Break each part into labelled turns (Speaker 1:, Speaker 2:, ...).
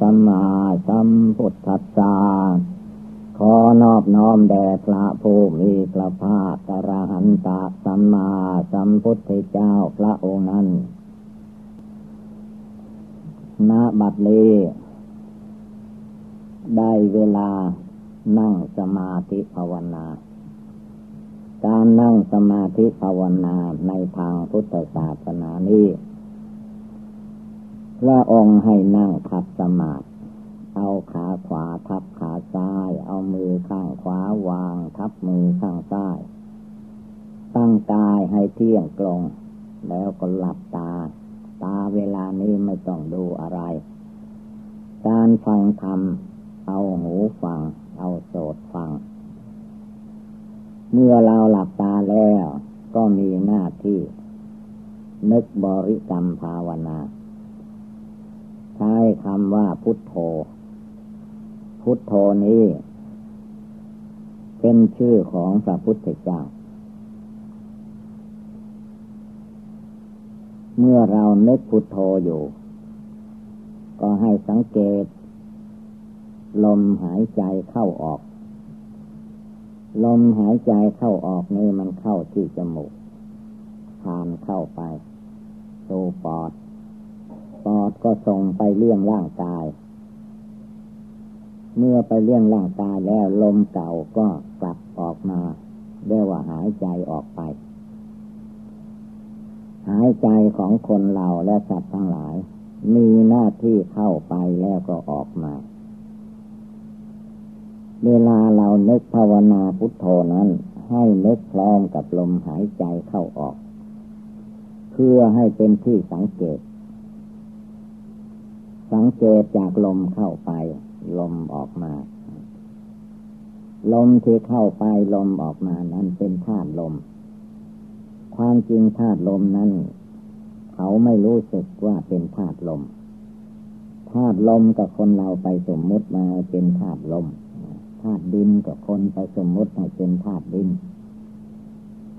Speaker 1: สัมมาสัมพุทธัสสะขอนอบน้อมแด่พระผู้มีพระภาคกระหันตสัมมาสัมพุทธเจ้าพระองค์นั้นณบัดนี้ได้เวลานั่งสมาธิภาวนา การนั่งสมาธิภาวนาในทางพุทธศาสนานี้ พระองค์ให้นั่งขัดสมาธิเอาขาขวาทับขาซ้าย เอามือข้างขวาวาง ทับมือข้างซ้าย ตั้งกายให้เที่ยงตรง แล้วก็หลับตา ตาเวลานี้ไม่ต้องดูอะไร การฟังธรรม เอาหูฟัง เอาโสดฟัง เมื่อเราหลับตาแล้ว ก็มีหน้าที่ นึกบริกรรมภาวนา ใช้คำว่าพุทโธ พุทโธนี้ เป็นชื่อของพระพุทธเจ้า เมื่อเราเนึกพุทโธอยู่ ก็ให้สังเกต ลมหายใจเข้าออก ลมหายใจเข้าออกนี่มันเข้าที่จมูกผ่านเข้าไปสู่ปอด ปอดก็ส่งไปเลี้ยงร่างกาย เมื่อไปเลี้ยงร่างกายแล้วลมเก่าก็กลับออกมาเรียกว่าหายใจออกไป หายใจของคนเราและสัตว์ทั้งหลาย มีหน้าที่เข้าไปแล้วก็ออกมา เวลาเราเนึกภาวนาพุทโธนั้น ให้นึกพร้อมกับลมหายใจเข้าออก เพื่อให้เป็นที่สังเกต สังเกตจากลมเข้าไป ลมออกมา ลมที่เข้าไปลมออกมานั้นเป็นธาตุลม ความจริงธาตุลมนั้น เขาไม่รู้สึกว่าเป็นธาตุลมธาตุลมกับคนเราไปสมมุติมาเป็นธาตุลมธาตุดินกับคนไปสมมุติให้เป็นธาตุดิน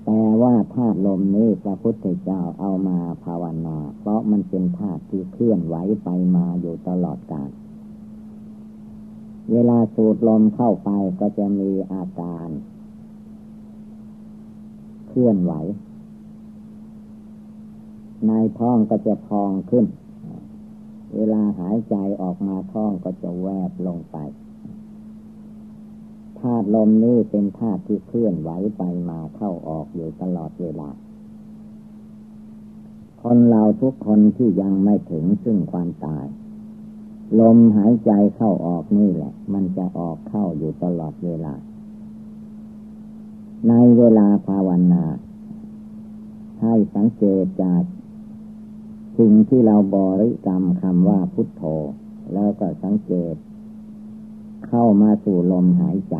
Speaker 1: แต่ว่าธาตุลมนี้พระพุทธเจ้าเอามาภาวนา เพราะมันเป็นธาตุที่เคลื่อนไหวไปมาอยู่ตลอดกาลเวลาสูดลมเข้าไปก็จะมีอาการ เคลื่อนไหว ในท้องก็จะพองขึ้น เวลาหายใจออกมาท้องก็จะแวบลงไป ธาตุลมนี้เป็นธาตุที่เคลื่อนไหวไปมาเข้าออกอยู่ตลอดเวลา คนเราทุกคนที่ยังไม่ถึงซึ่งความตาย ลมหายใจเข้าออกนี่แหละ มันจะออกเข้าอยู่ตลอดเวลา ในเวลาภาวนา ให้สังเกตจากสิ่งที่เราบริกรรมคำว่าพุทโธ แล้วก็สังเกต เข้ามาสู่ลมหายใจ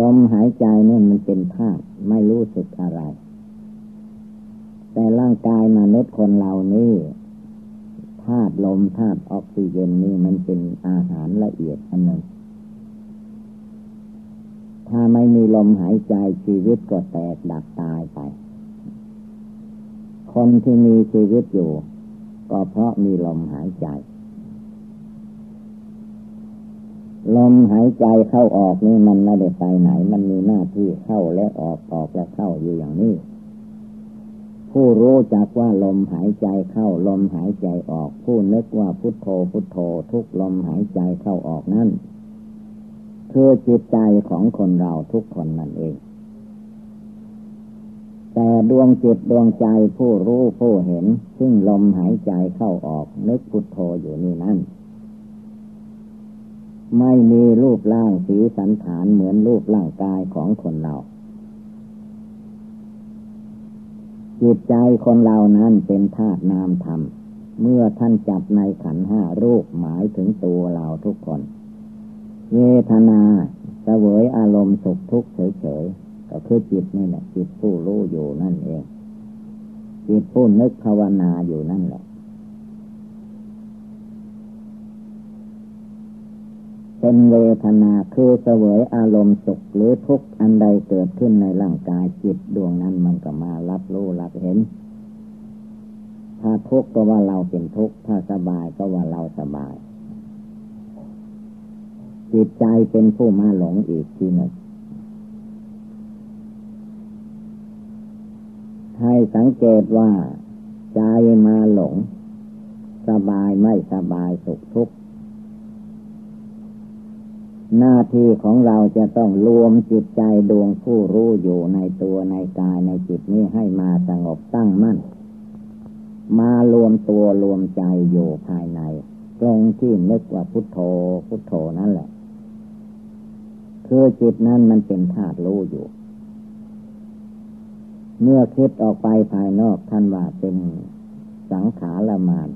Speaker 1: ลมหายใจเนี่ยมันเป็นธาตุไม่รู้สึกอะไร แต่ร่างกายมนุษย์คนเรานี่ธาตุลมธาตุออกซิเจนนี่มันเป็นอาหารละเอียดอันหนึ่งถ้าไม่มีลมหายใจชีวิตก็แตกดับตายไป คนที่มีชีวิตอยู่ ก็เพราะมีลมหายใจ ลมหายใจเข้าออกนี่มันไม่ได้ไปไหน มันมีหน้าที่เข้าและออกออกและเข้าอยู่อย่างนี้ ผู้รู้จักว่าลมหายใจเข้าลมหายใจออก ผู้นึกว่าพุทโธพุทโธทุกลมหายใจเข้าออกนั่นคือจิตใจของคนเราทุกคนนั่นเอง แต่ดวงจิตดวงใจผู้รู้ผู้เห็น ซึ่งลมหายใจเข้าออกนึกพุทโธอยู่นี่นั่น ไม่มีรูปร่างสีสันฐานเหมือนรูปร่างกายของคนเรา จิตใจคนเรานั้นเป็นธาตุนามธรรม เมื่อท่านจับในขันห้ารูปหมายถึงตัวเราทุกคนเวทนาเสวยอารมณ์สุขทุกข์เฉยๆ ก็คือจิตนี่แหละจิตผู้รู้อยู่นั่นเอง จิตผู้นึกภาวนาอยู่นั่นแหละ เป็นเวทนาคือเสวยอารมณ์สุขหรือทุกข์อันใดเกิดขึ้นในร่างกายจิตดวงนั้นมันก็มารับรู้รับเห็น ถ้าทุกข์ก็ว่าเราเป็นทุกข์ถ้าสบายก็ว่าเราสบาย จิตใจเป็นผู้มาหลงอีกทีหนึ่งให้สังเกตว่า ใจมาหลง สบายไม่สบายสุขทุกข์ หน้าที่ของเราจะต้องรวมจิตใจดวงผู้รู้อยู่ในตัวในกายในจิตนี้ให้มาสงบตั้งมั่น มารวมตัวรวมใจอยู่ภายใน ตรงที่นึกว่าพุทโธพุทโธนั่นแหละ คือจิตนั้นมันเป็นธาตุรู้อยู่ เมื่อคิดออกไปภายนอกท่านว่าเป็นสังขารมาน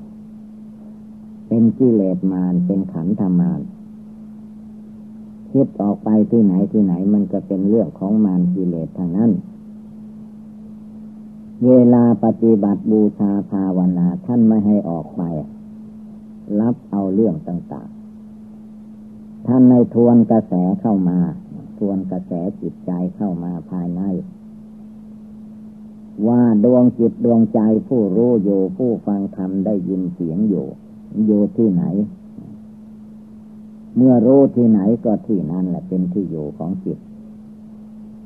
Speaker 1: เป็นกิเลสมานเป็นขันธมาน คิดออกไปที่ไหนที่ไหนมันก็เป็นเรื่องของมารกิเลสทางนั้น เวลาปฏิบัติบูชาภาวนาท่านไม่ให้ออกไป รับเอาเรื่องต่างๆ ท่านในทวนกระแสเข้ามา ทวนกระแสจิตใจเข้ามาภายใน ว่าดวงจิตดวงใจผู้รู้อยู่ผู้ฟังธรรมได้ยินเสียงอยู่ อยู่ที่ไหน เมื่อรู้ที่ไหนก็ที่นั่นแหละเป็นที่อยู่ของจิต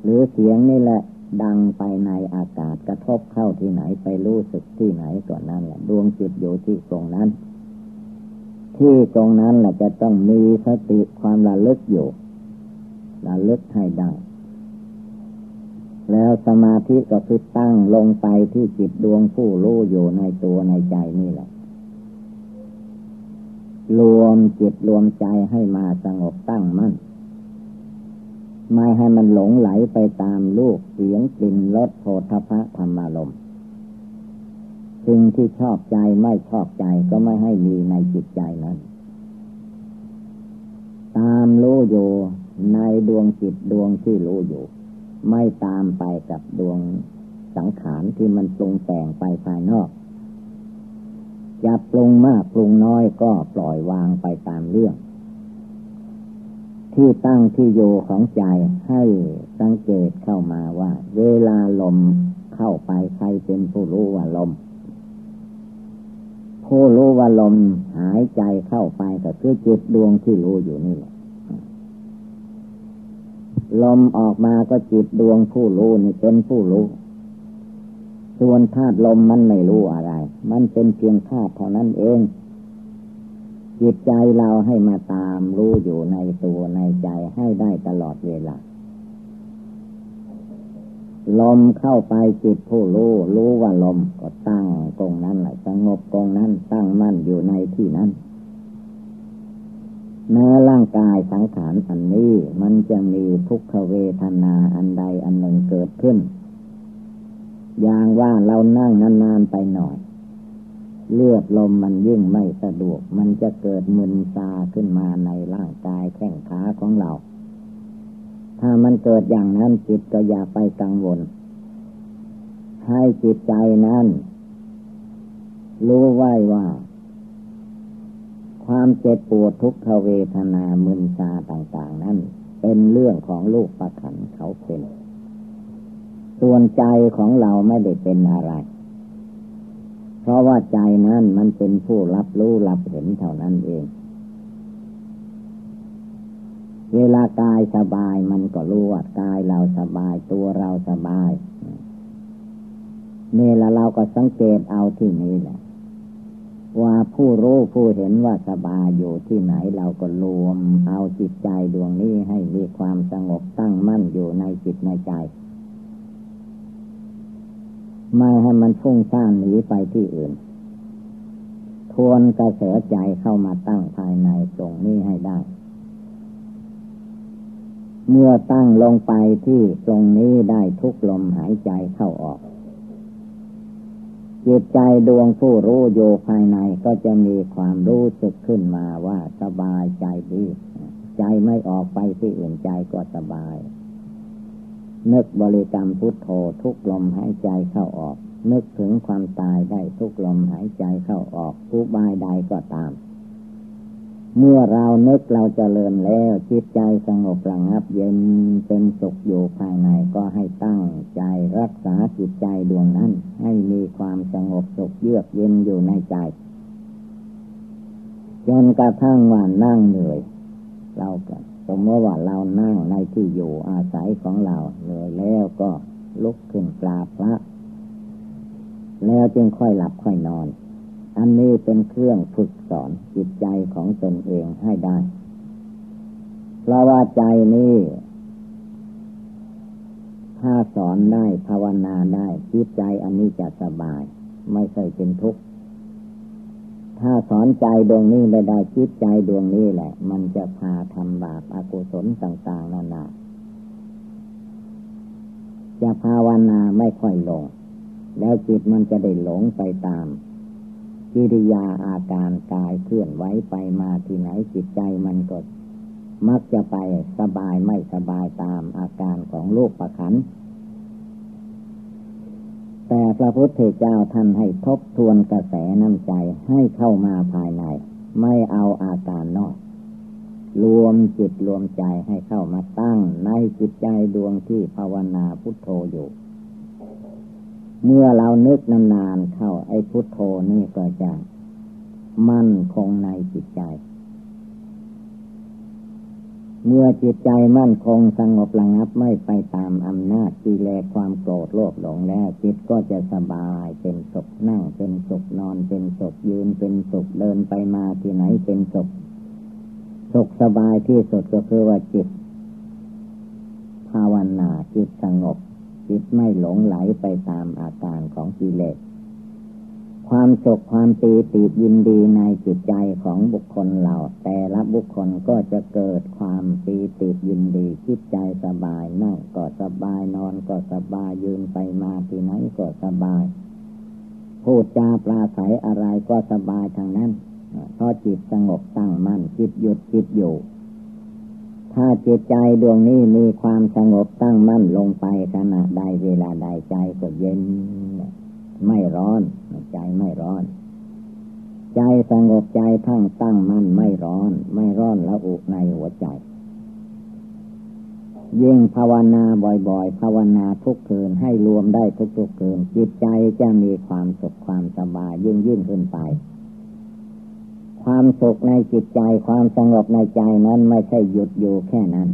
Speaker 1: หรือเสียงนี่แหละดังไปในอากาศกระทบเข้าที่ไหนไปรู้สึกที่ไหนก่อนนั่นแหละดวงจิตอยู่ที่ตรงนั้น ที่ตรงนั้นแหละจะต้องมีสติความระลึกอยู่ระลึกให้ได้ แล้วสมาธิก็คือตั้งลงไปที่จิตดวงผู้รู้อยู่ในตัวในใจนี่แหละ รวมจิตรวมใจให้มาสงบตั้งมั่น ไม่ให้มันหลงไหลไปตามลูกเสียงกลิ่นรสโผฏฐะธรรมารมสิ่งที่ชอบใจไม่ชอบใจก็ไม่ให้มีในจิตใจนั้น ตามรู้อยู่ในดวงจิตดวงที่รู้อยู่ ไม่ตามไปกับดวงสังขารที่มันปรุงแต่งไปภายนอก จะปรุงมากปรุงน้อยก็ปล่อยวางไปตามเรื่อง ที่ตั้งที่โยของใจให้สังเกตเข้ามาว่า เวลาลมเข้าไปใครเป็นผู้รู้ว่าลม ผู้รู้ว่าลมหายใจเข้าไปก็คือจิตดวงที่รู้อยู่นี่แหละลมออกมาก็จิตดวงผู้รู้นี่เป็นผู้รู้ ส่วนธาตุลมมันไม่รู้อะไร มันเป็นเพียงธาตุเท่านั้นเอง จิตใจเราให้มาตามรู้อยู่ในตัวในใจให้ได้ตลอดเวลา ลมเข้าไปจิตผู้รู้ รู้ว่าลมก็ตั้งตรงนั้นแหละสงบตรงนั้นตั้งมั่นอยู่ในที่นั้นแม้ร่างกายสังขารอันนี้ มันจะมีทุกขเวทนาอันใดอันหนึ่งเกิดขึ้น อย่างว่าเรานั่งนานๆไปหน่อย เลือดลมมันยิ่งไม่สะดวก มันจะเกิดมึนซาขึ้นมาในร่างกายแข้งขาของเรา ถ้ามันเกิดอย่างนั้นจิตก็อย่าไปกังวล ให้จิตใจนั้นรู้ไว้ว่า ความเจ็บปวดทุกขเวทนามึนซาต่าง ๆ นั้นเป็นเรื่องของลูกประขันเขาเป็น ส่วนใจของเราไม่ได้เป็นอะไร เพราะว่าใจนั้นมันเป็นผู้รับรู้รับเห็นเท่านั้นเอง เวลากายสบายมันก็รู้ว่ากายเราสบายตัวเราสบายนี่ล้วเราก็สังเกตเอาที่นี้แหละ ว่าผู้รู้ผู้เห็นว่าสบายอยู่ที่ไหนเราก็รวม เอาจิตใจดวงนี้ให้มีความสงบตั้งมั่นอยู่ในจิตในใจ ไม่ให้มันฟุ้งซ่านหนีไปที่อื่น ทวนกระแสใจเข้ามาตั้งภายในตรงนี้ให้ได้ เมื่อตั้งลงไปที่ตรงนี้ได้ทุกลมหายใจเข้าออก จิตใจดวงผู้รู้โยภายในก็จะมีความรู้สึกขึ้นมาว่าสบายใจดี ใจไม่ออกไปที่อื่นใจก็สบาย นึกบริกรรมพุทโธทุกลมหายใจเข้าออก นึกถึงความตายได้ทุกลมหายใจเข้าออกผู้บายใดก็ตาม เมื่อเรานึกเราจเจริญแล้วจิตใจสงบระงับเย็นเป็นสุขอยู่ภายในก็ให้ตั้งใจรักษาจิตใจดวงนั้น ให้มีความสงบสุขเยือกเย็นอยู่ในใจจนกระทั่งว่านั่งเหนื่อย เราก็ สมมติว่าเรานั่งในที่อยู่อาศัยของเราเหนื่อยแล้วก็ลุกขึ้นกราบพระ แล้วจึงค่อยหลับค่อยนอน อันนี้เป็นเครื่องฝึกสอนจิตใจของตนเองให้ได้เพราะว่าใจนี้ถ้าสอนได้ภาวนาได้จิตใจอันนี้จะสบาย ไม่เคยเป็นทุกข์ ถ้าสอนใจดวงนี้ไม่ได้จิตใจดวงนี้แหละ มันจะพาทำบาปอากุศลต่าง ๆนานาจะภาวนาไม่ค่อยลง แล้วจิตมันจะได้หลงไปตามกิริยาอาการกายเคลื่อนไหวไปมาที่ไหนจิตใจมันก็มักจะไปสบายไม่สบายตามอาการของโลกประคัน แต่พระพุทธเจ้าท่านให้ทบทวนกระแสน้ำใจให้เข้ามาภายใน ไม่เอาอาการนอก รวมจิตรวมใจให้เข้ามาตั้งในจิตใจดวงที่ภาวนาพุทโธอยู่ เมื่อเรานึกนานๆเข้าไอ้พุทโธนี่ก็จะมั่นคงในจิตใจ เมื่อจิตใจมั่นคงสงบระงับไม่ไปตามอำนาจกิเลสความโกรธโลภหลงแล้ว จิตก็จะสบายเป็นสุขนั่งเป็นสุขนอนเป็นสุขยืนเป็นสุขเดินไปมาที่ไหนเป็นสุขสุขสบายที่สุดก็คือว่าจิต ภาวนาจิตสงบ จิตไม่หลงไหลไปตามอาการของกิเลส ความสุขความปีติยินดีในจิตใจของบุคคลเรา แต่ละบุคคลก็จะเกิดความปีติยินดีจิตใจสบายนั่งก็สบายนอนก็สบายยืนไปมาที่ไหนก็สบาย พูดจาปลาใสอะไรก็สบายทางนั้นเพราะจิตสงบตั้งมั่นจิตหยุดจิตอยู่ ถ้าจิตใจดวงนี้มีความสงบตั้งมั่นลงไปขณะใดเวลาใดใจก็เย็น ไม่ร้อน ใจไม่ร้อน ใจสงบใจทั้งตั้งมั่นไม่ร้อน ไม่ร้อนแล้วอุในหัวใจ ยิ่งภาวนาบ่อยๆ ภาวนาทุกคืนให้รวมได้ทุกๆคืน จิตใจจะมีความสุขความสบายยิ่งยิ่งขึ้นไปความสุขในจิตใจความสงบในใจนั้นไม่ใช่หยุดอยู่แค่นั้น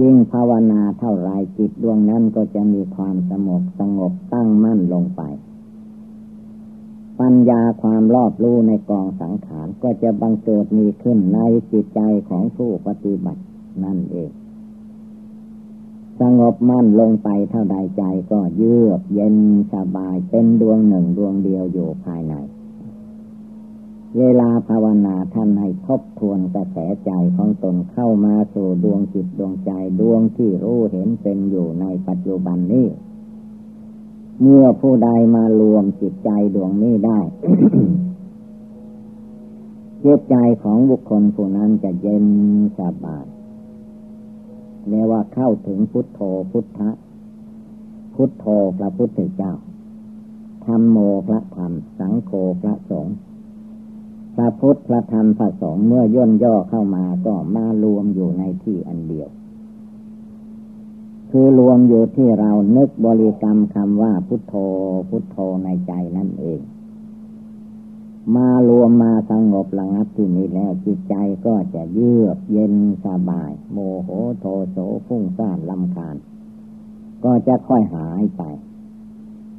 Speaker 1: ยิ่งภาวนาเท่าไรจิตดวงนั้นก็จะมีความสงบสงบตั้งมั่นลงไป ปัญญาความรอบรู้ในกองสังขารก็จะบังเกิดมีขึ้นในจิตใจของผู้ปฏิบัตินั่นเอง สงบมั่นลงไปเท่าใดใจก็เยือกเย็นสบายเป็นดวงหนึ่งดวงเดียวอยู่ภายใน เวลาภาวนาท่านให้ทบทวนกระแสใจของตนเข้ามาสู่ดวงจิตดวงใจดวงที่รู้เห็นเป็นอยู่ในปัจจุบันนี้ เมื่อผู้ใดมารวมจิตใจดวงนี้ได้จิตใจของบุคคลผู้นั้นจะเย็นสบายเรียกว่าเข้าถึงพุทโธพุทธะ พุทโธพระพุทธเจ้า ธรรมโมพระธรรม สังโฆพระสงฆ์พระพุทธพระธรรมพระสงฆ์เมื่อย่นย่อเข้ามาก็มารวมอยู่ในที่อันเดียว คือรวมอยู่ที่เรานึกบริกรรมคำว่าพุทโธ พุทโธในใจนั่นเอง มารวมมาสงบระงับที่นี้แล้วจิตใจก็จะเยือกเย็นสบาย โมโหโทโสฟุ้งซ่านลำคาญ ก็จะค่อยหายไป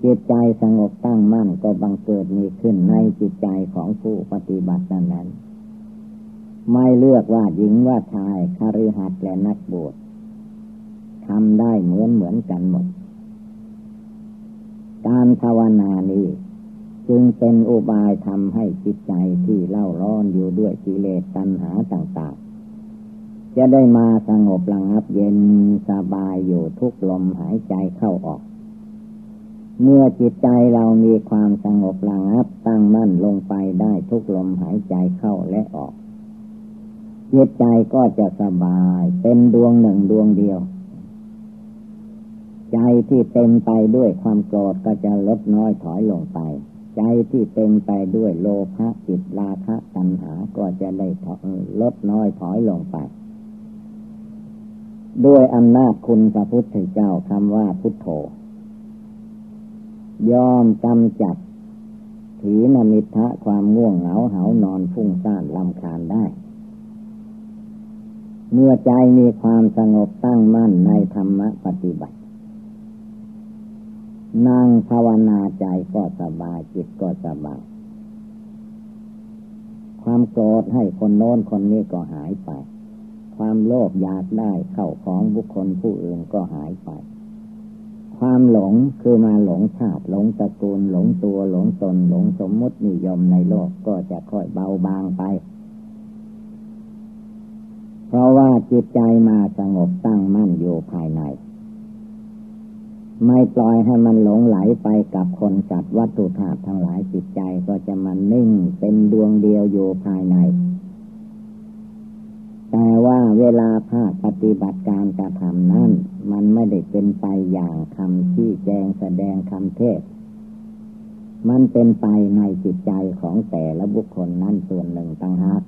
Speaker 1: จิตใจสงบตั้งมั่นก็บังเกิดมีขึ้นในจิตใจของผู้ปฏิบัตินั้น ไม่เลือกว่าหญิงว่าชายคาริหัดและนักบวช ทำได้เหมือนเหมือนกันหมด การภาวนานี้จึงเป็นอุบายทำให้จิตใจที่เล่าร้อนอยู่ด้วยกิเลสตัณหาต่างๆ จะได้มาสงบระงับเย็นสบายอยู่ทุกลมหายใจเข้าออก เมื่อจิตใจเรามีความสงบระงับตั้งมั่นลงไปได้ทุกลมหายใจเข้าและออกจิตใจก็จะสบายเป็นดวงหนึ่งดวงเดียว ใจที่เต็มไปด้วยความโกรธก็จะลดน้อยถอยลงไป ใจที่เต็มไปด้วยโลภะจิตราคะตัณหาก็จะได้ลดน้อยถอยลงไป ด้วยอำนาจคุณพระพุทธเจ้าคำว่าพุทโธยอมกำจัดถีนมิทะความง่วงเหงาเหานอนฟุ้งซ่านลำคาญได้ เมื่อใจมีความสงบตั้งมั่นในธรรมปฏิบัติ นั่งภาวนาใจก็สบายจิตก็สบาย ความโกรธให้คนโน้นคนนี้ก็หายไป ความโลภอยากได้เข้าของบุคคลผู้อื่นก็หายไป ความหลงคือมาหลงชาติหลงตระกูลหลงตัวหลงตนหลงสมมตินิยมในโลกก็จะค่อยเบาบางไป เพราะว่าจิตใจมาสงบตั้งมั่นอยู่ภายใน ไม่ปล่อยให้มันหลงไหลไปกับคนจัดวัตถุธาตุทั้งหลายจิตใจก็จะมันนิ่งเป็นดวงเดียวอยู่ภายใน แต่ว่าเวลาภาคปฏิบัติการจะทำนั้น มันไม่ได้เป็นไปอย่างคำที่แจงแสดงคำเทศ มันเป็นไปในจิตใจของแต่ละบุคคลนั้นส่วนหนึ่งต่างหาก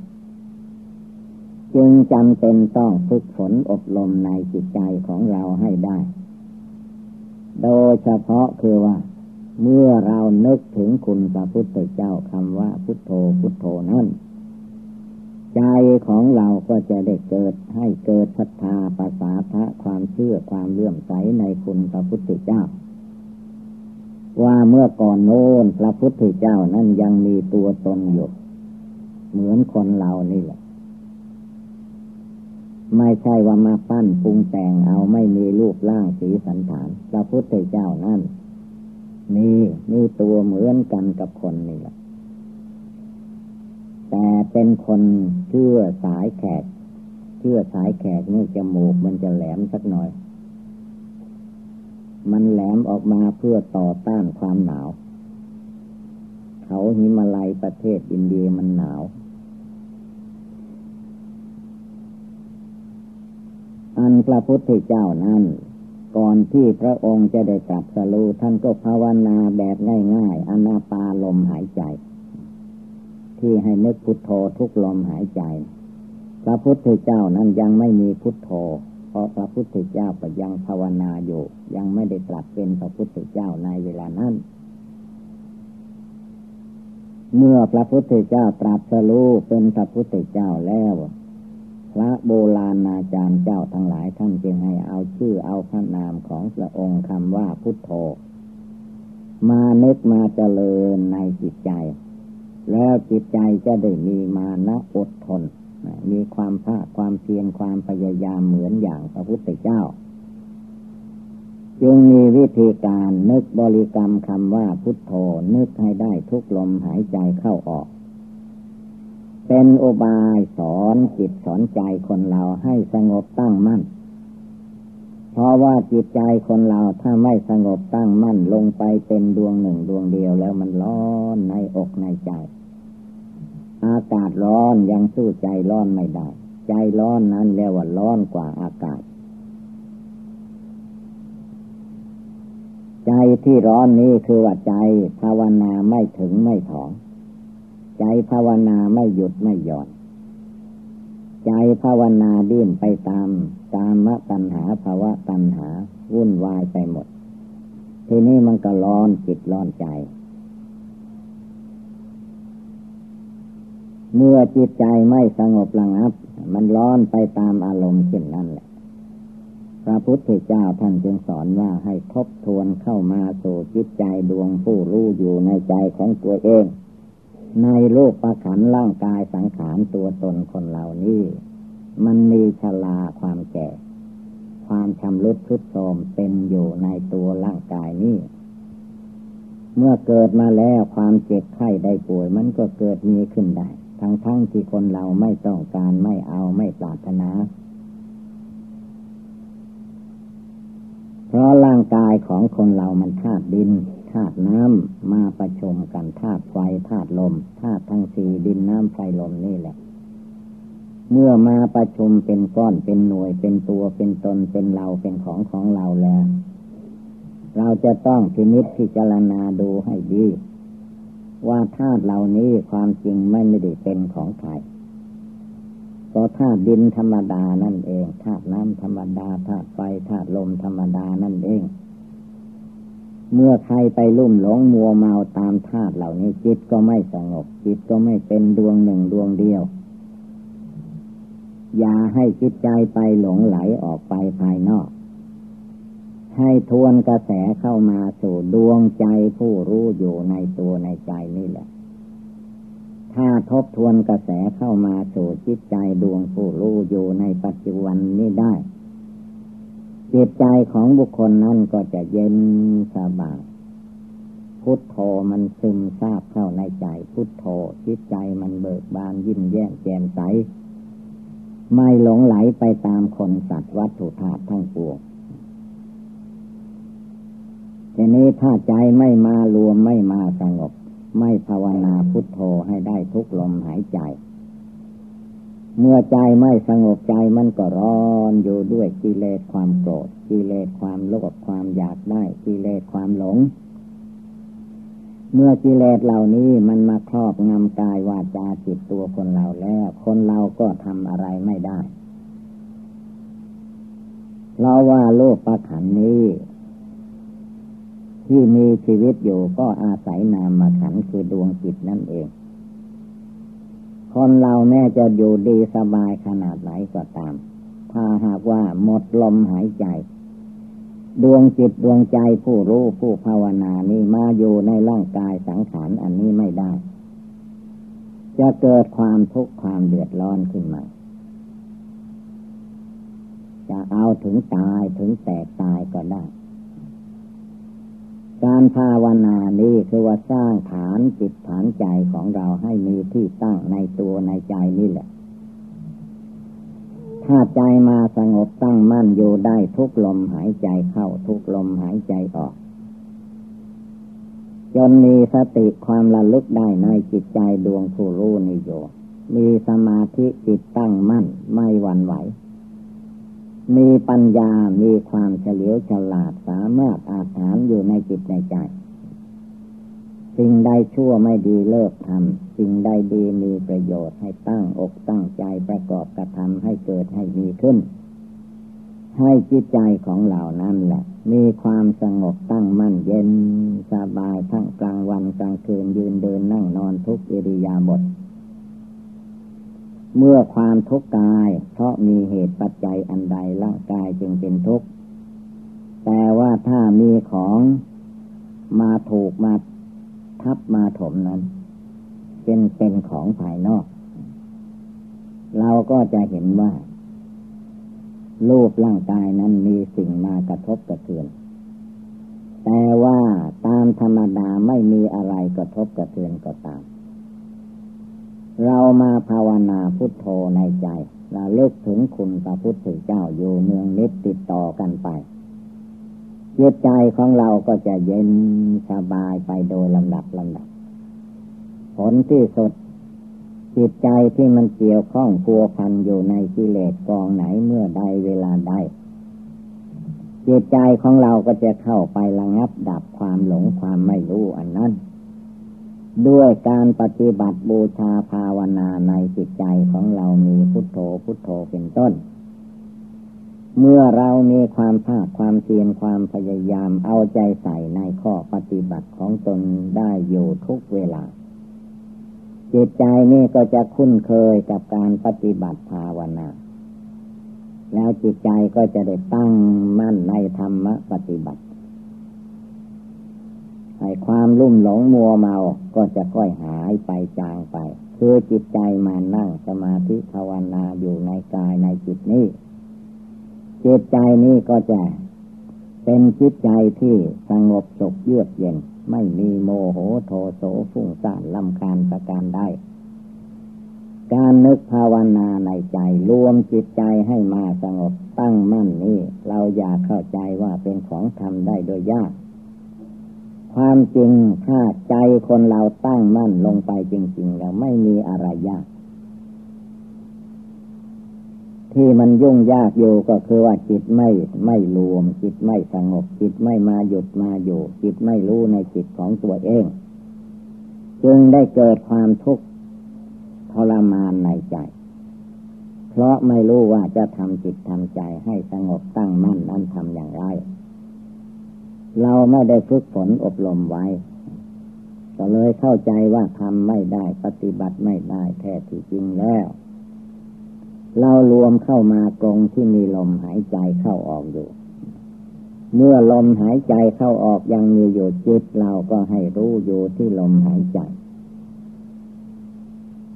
Speaker 1: จึงจำเป็นต้องฝึกฝนอบรมในจิตใจของเราให้ได้ โดยเฉพาะคือว่า เมื่อเรานึกถึงคุณพระพุทธเจ้าคำว่าพุทโธพุทโธนั้นใจของเราก็จะได้เกิดให้เกิดศรัทธาภาษาพระความเชื่อความเลื่อมใสในคุณพระพุทธเจ้า ว่าเมื่อก่อนโน้นพระพุทธเจ้านั้นยังมีตัวตนอยู่ เหมือนคนเรานี่แหละ ไม่ใช่ว่ามาปั้นปรุงแต่งเอาไม่มีรูปร่างสีสันฐาน พระพุทธเจ้านั่นมีมีตัวเหมือนกันกับคนนี่แหละ แต่เป็นคนเชื่อสายแขก เชื่อสายแขกนี่จมูกมันจะแหลมสักหน่อย มันแหลมออกมาเพื่อต่อต้านความหนาว เขาหิมาลัยประเทศอินเดียมันหนาว อันพระพุทธเจ้านั้น ก่อนที่พระองค์จะได้ตรัสรู้ท่านก็ภาวนาแบบง่ายๆอนาปาลมหายใจ ที่ให้นึกพุทโธทุกลมหายใจ พระพุทธเจ้านั้นยังไม่มีพุทโธ เพราะพระพุทธเจ้าก็ยังภาวนาอยู่ ยังไม่ได้ตรัสเป็นพระพุทธเจ้าในเวลานั้นเมื่อพระพุทธเจ้าตรัสรู้เป็นพระพุทธเจ้าแล้ว ระโบราณอาจารย์เจ้าทั้งหลายท่านจึงให้เอาชื่อเอาพระนามของพระองค์คำว่าพุทโธ มาเนึกมาเจริญในจิตใจ แล้วจิตใจจะได้มีมานะอดทน มีความภาคความเพียรความพยายามเหมือนอย่างพระพุทธเจ้า จึงมีวิธีการนึกบริกรรมคำว่าพุทโธนึกให้ได้ทุกลมหายใจเข้าออก เป็นอุบายสอนจิตสอนใจคนเราให้สงบตั้งมั่น เพราะว่าจิตใจคนเราถ้าไม่สงบตั้งมั่นลงไปเป็นดวงหนึ่งดวงเดียวแล้วมันร้อนในอกในใจ อากาศร้อนยังสู้ใจร้อนไม่ได้ ใจร้อนนั้นเรียกว่าร้อนกว่าอากาศ ใจที่ร้อนนี้คือว่าใจภาวนาไม่ถึงไม่ถอง ใจภาวนาไม่หยุดไม่หย่อน ใจภาวนาดิ้นไปตามตามมตัณหาภาวะตัณหา วุ่นวายไปหมด ทีนี้มันก็ร้อนจิตร้อนใจ เมื่อจิตใจไม่สงบระงับ มันร้อนไปตามอารมณ์เช่นนั้นแหละพระพุทธเจ้าท่านจึงสอนว่าให้ทบทวนเข้ามาสู่จิตใจดวงผู้รู้อยู่ในใจของตัวเอง ในโลกประขันร่างกายสังขารตัวตนคนเหล่านี้ มันมีชลาความแก่ ความชำรุดทุดโทรมเป็นอยู่ในตัวร่างกายนี้เมื่อเกิดมาแล้วความเจ็บไข้ได้ป่วย มันก็เกิดมีขึ้นได้ ทั้งทั้งที่คนเราไม่ต้องการไม่เอาไม่ปรารถนา เพราะร่างกายของคนเรามันธาตุดิน ธาตุน้ำมาประชุมกันธาตุไฟธาตุลมธาตุทั้งสี่ดินน้ำไฟลมนี่แหละ เมื่อมาประชุมเป็นก้อนเป็นหน่วยเป็นตัวเป็นตนเป็นเราเป็นของของเราแล้ว เราจะต้องพินิจพิจารณาดูให้ดี ว่าธาตุเหล่านี้ความจริงไม่ไม่ได้เป็นของใครก็ธาตุดินธรรมดานั่นเองธาตุน้ำธรรมดาธาตุไฟธาตุลมธรรมดานั่นเอง เมื่อใครไปลุ่มหลงมัวเมาตามธาตุเหล่านี้จิตก็ไม่สงบ จิตก็ไม่เป็นดวงหนึ่งดวงเดียว อย่าให้จิตใจไปหลงไหลออกไปภายนอก ให้ทวนกระแสเข้ามาสู่ดวงใจผู้รู้อยู่ในตัวในใจนี่แหละ ถ้าทบทวนกระแสเข้ามาสู่จิตใจดวงผู้รู้อยู่ในปัจจุบันนี้ได้ จิตใจของบุคคลนั้นก็จะเย็นสบาย พุทโธมันซึมซาบเข้าในใจ พุทโธจิตใจมันเบิกบานยิ้มแย้มแจ่มใส ไม่หลงไหลไปตามคนสัตว์วัตถุธาตุทั้งปวงทีนี้ถ้าใจไม่มารวมไม่มาสงบ ไม่ภาวนาพุทโธให้ได้ทุกลมหายใจ เมื่อใจไม่สงบใจมันก็ร้อนอยู่ด้วยกิเลสความโกรธกิเลสความโลภความอยากได้กิเลสความหลง เมื่อกิเลสเหล่านี้มันมาครอบงำกายวาจาจิตตัวคนเราแล้ว คนเราก็ทำอะไรไม่ได้เราว่าโลกประขันนี้ ที่มีชีวิตอยู่ก็อาศัยนามมาขันคือดวงจิตนั่นเอง คนเราแม้จะอยู่ดีสบายขนาดไหนก็ตาม ถ้าหากว่าหมดลมหายใจ ดวงจิตดวงใจผู้รู้ผู้ภาวนานี้มาอยู่ในร่างกายสังขารอันนี้ไม่ได้ จะเกิดความทุกข์ความเดือดร้อนขึ้นมา จะเอาถึงตายถึงแตกตายก็ได้ การภาวนานี้คือว่าสร้างฐานจิตฐานใจของเราให้มีที่ตั้งในตัวในใจนี่แหละ ถ้าใจมาสงบตั้งมั่นอยู่ได้ทุกลมหายใจเข้าทุกลมหายใจออก จนมีสติความระลึกได้ในจิตใจดวงผู้รู้นิโยมีสมาธิจิตตั้งมั่นไม่หวั่นไหว มีปัญญา มีความเฉลียวฉลาดสามารถอาถานอยู่ในจิตในใจ สิ่งใดชั่วไม่ดีเลิกทำ สิ่งใดดีมีประโยชน์ให้ตั้งอกตั้งใจประกอบกระทำให้เกิดให้มีขึ้น ให้จิตใจของเหล่านั้นแหละ มีความสงบตั้งมั่นเย็นสบายทั้งกลางวันกลางคืนยืนเดินนั่งนอนทุกอิริยาบถ เมื่อความทุกข์กาย เพราะมีเหตุปัจจัยอันใดร่างกายจึงเป็นทุกข์ แต่ว่าถ้ามีของมาถูกมาทับมาถมนั้น เป็นเป็นของภายนอก เราก็จะเห็นว่ารูปร่างกายนั้นมีสิ่งมากระทบกระเทือน แต่ว่าตามธรรมดาไม่มีอะไรกระทบกระเทือนก็ตาม เรามาภาวนาพุทโธในใจเราเลิกถึงคุณพระพุทธเจ้าอยู่เนืองนิดติดต่อกันไปจิตใจของเราก็จะเย็นสบายไปโดยลำดับลำดับ ผลที่สุด จิตใจที่มันเกี่ยวข้องพัวพันอยู่ในกิเลสกองไหนเมื่อใดเวลาใดจิตใจของเราก็จะเข้าไประงับดับความหลงความไม่รู้อันนั้น ด้วยการปฏิบัติบูชาภาวนาในจิตใจของเรามีพุทโธพุทโธเป็นต้น เมื่อเรามีความภาคความเพียรความพยายามเอาใจใส่ในข้อปฏิบัติของตนได้อยู่ทุกเวลา จิตใจนี่ก็จะคุ้นเคยกับการปฏิบัติภาวนา แล้วจิตใจก็จะได้ตั้งมั่นในธรรมปฏิบัติ ให้ความลุ่มหลงมัวเมาก็จะค่อยหายไปจางไป คือจิตใจมานั่งสมาธิภาวนาอยู่ในกายในจิตนี้ จิตใจนี้ก็จะเป็นจิตใจที่สงบสุขเยือกเย็น ไม่มีโมโหโทโสฟุ้งซ่านลำคาญประการใดการนึกภาวนาในใจรวมจิตใจให้มาสงบตั้งมั่นนี้ เราอย่าเข้าใจว่าเป็นของทำได้โดยยาก ความจริงถ้าใจคนเราตั้งมั่นลงไปจริง ๆ แล้วไม่มีอะไรยาก ที่มันยุ่งยากอยู่ก็คือว่าจิตไม่ไม่รวม จิตไม่สงบ จิตไม่มาหยุดมาอยู่ จิตไม่รู้ในจิตของตัวเอง จึงได้เกิดความทุกข์ทรมานในใจ เพราะไม่รู้ว่าจะทำจิตทำใจให้สงบตั้งมั่นนั้นทำอย่างไร เราไม่ได้ฝึกฝนอบรมไว้ ก็เลยเข้าใจว่าทำไม่ได้ปฏิบัติไม่ได้แท้ที่จริงแล้ว เรารวมเข้ามากรงที่มีลมหายใจเข้าออกอยู่ เมื่อลมหายใจเข้าออกยังมีอยู่จิตเราก็ให้รู้อยู่ที่ลมหายใจ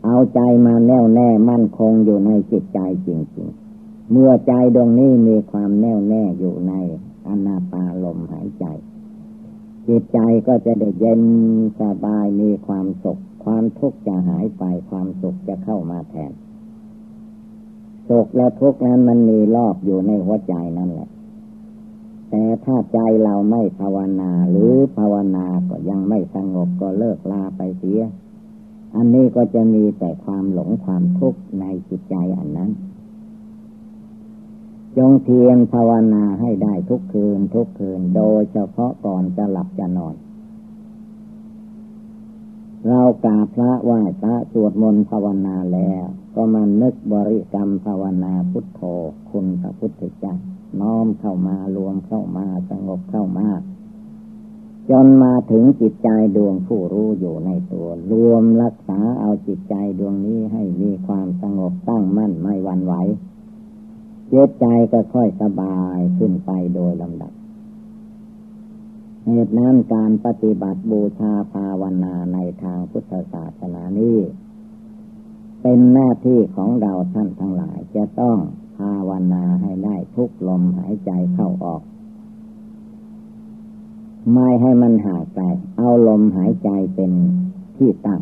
Speaker 1: เอาใจมาแน่วแน่มั่นคงอยู่ในจิตใจจริงๆ เมื่อใจดวงนี้มีความแน่วแน่อยู่ใน อนาปาลมหายใจ จิตใจก็จะได้เย็นสบายมีความสุข ความทุกข์จะหายไปความสุขจะเข้ามาแทนสุขและทุกข์นั้นมันมีรอบอยู่ในหัวใจนั่นแหละ แต่ถ้าใจเราไม่ภาวนาหรือภาวนาก็ยังไม่สงบก็เลิกลาไปเสีย อันนี้ก็จะมีแต่ความหลงความทุกข์ในจิตใจอันนั้น จงเทียนภาวนาให้ได้ทุกคืนทุกคืน โดยเฉพาะก่อนจะหลับจะนอน เรากราบพระไหว้พระสวดมนต์ภาวนาแล้ว ก็มานึกบริกรรมภาวนาพุทโธคุณพระพุทธเจ้าน้อมเข้ามารวมเข้ามาสงบเข้ามาจนมาถึงจิตใจดวงผู้รู้อยู่ในตัว รวมรักษาเอาจิตใจดวงนี้ให้มีความสงบตั้งมั่นไม่หวั่นไหว จิตใจก็ค่อยสบายขึ้นไปโดยลำดับ เหตุนั้นการปฏิบัติบูชาภาวนาในทางพุทธศาสนานี้ เป็นหน้าที่ของเราท่านทั้งหลายจะต้องภาวนาให้ได้ทุกลมหายใจเข้าออก ไม่ให้มันห่างไกลเอาลมหายใจเป็นที่ตั้ง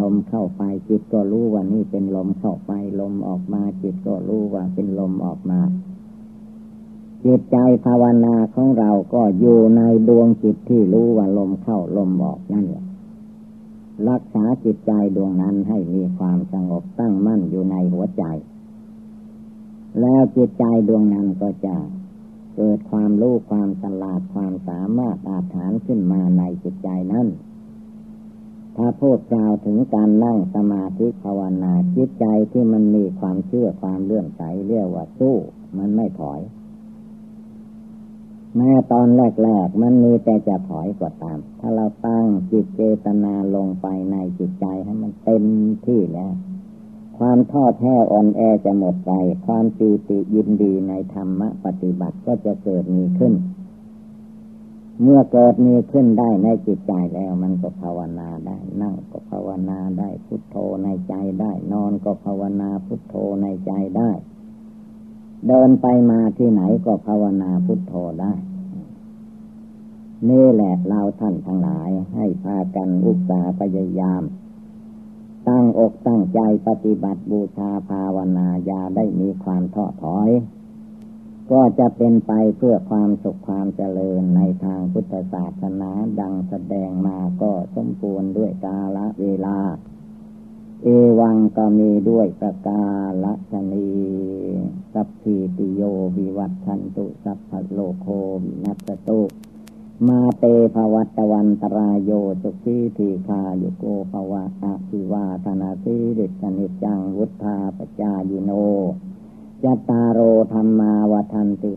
Speaker 1: ลมเข้าไปจิตก็รู้ว่านี่เป็นลมเข้าไป ลมออกมา จิตก็รู้ว่าเป็นลมออกมาจิตใจภาวนาของเราก็อยู่ในดวงจิตที่รู้ว่าลมเข้าลมออกนั่นแหละรักษาจิตใจดวงนั้นให้มีความสงบตั้งมั่นอยู่ในหัวใจ แล้วจิตใจดวงนั้นก็จะเกิดความรู้ความฉลาดความสามารถอาถานขึ้นมาในจิตใจนั้น ถ้าพูดกล่าวถึงการนั่งสมาธิภาวนาจิตใจที่มันมีความเชื่อความเลื่อมใสเรียกว่าสู้ มันไม่ถอย แม้ตอนแรกๆมันมีแต่จะถอยก็ตาม ถ้าเราตั้งจิตเจตนาลงไปในจิตใจให้มันเต็มที่แล้ว ความท้อแท้อ่อนแอจะหมดไป ความปีติยินดีในธรรมะปฏิบัติก็จะเกิดมีขึ้น เมื่อเกิดมีขึ้นได้ในจิตใจแล้ว มันก็ภาวนาได้ นั่งก็ภาวนาได้พุทโธในใจได้ นอนก็ภาวนาพุทโธในใจได้ เดินไปมาที่ไหนก็ภาวนาพุทโธได้ นี่แหละเราท่านทั้งหลายให้พากันอุตสาห์พยายาม ตั้งอกตั้งใจปฏิบัติบูชาภาวนาญาได้มีความท้อถอย ก็จะเป็นไปเพื่อความสุขความเจริญในทางพุทธศาสนาดังแสดงมาก็สมบูรณ์ด้วยกาละเวลา เอวังก็มีด้วยประกาละชนีสัพพิติโยวิวัตชันตุสัพพโลโควินัสตุมาเตภวัตวันตรายโยสุขีทีคาโยโกภวะอาภิวาธนาสีริสนิจังวุธาปจายิโน จตารโรธรรมาวทันติ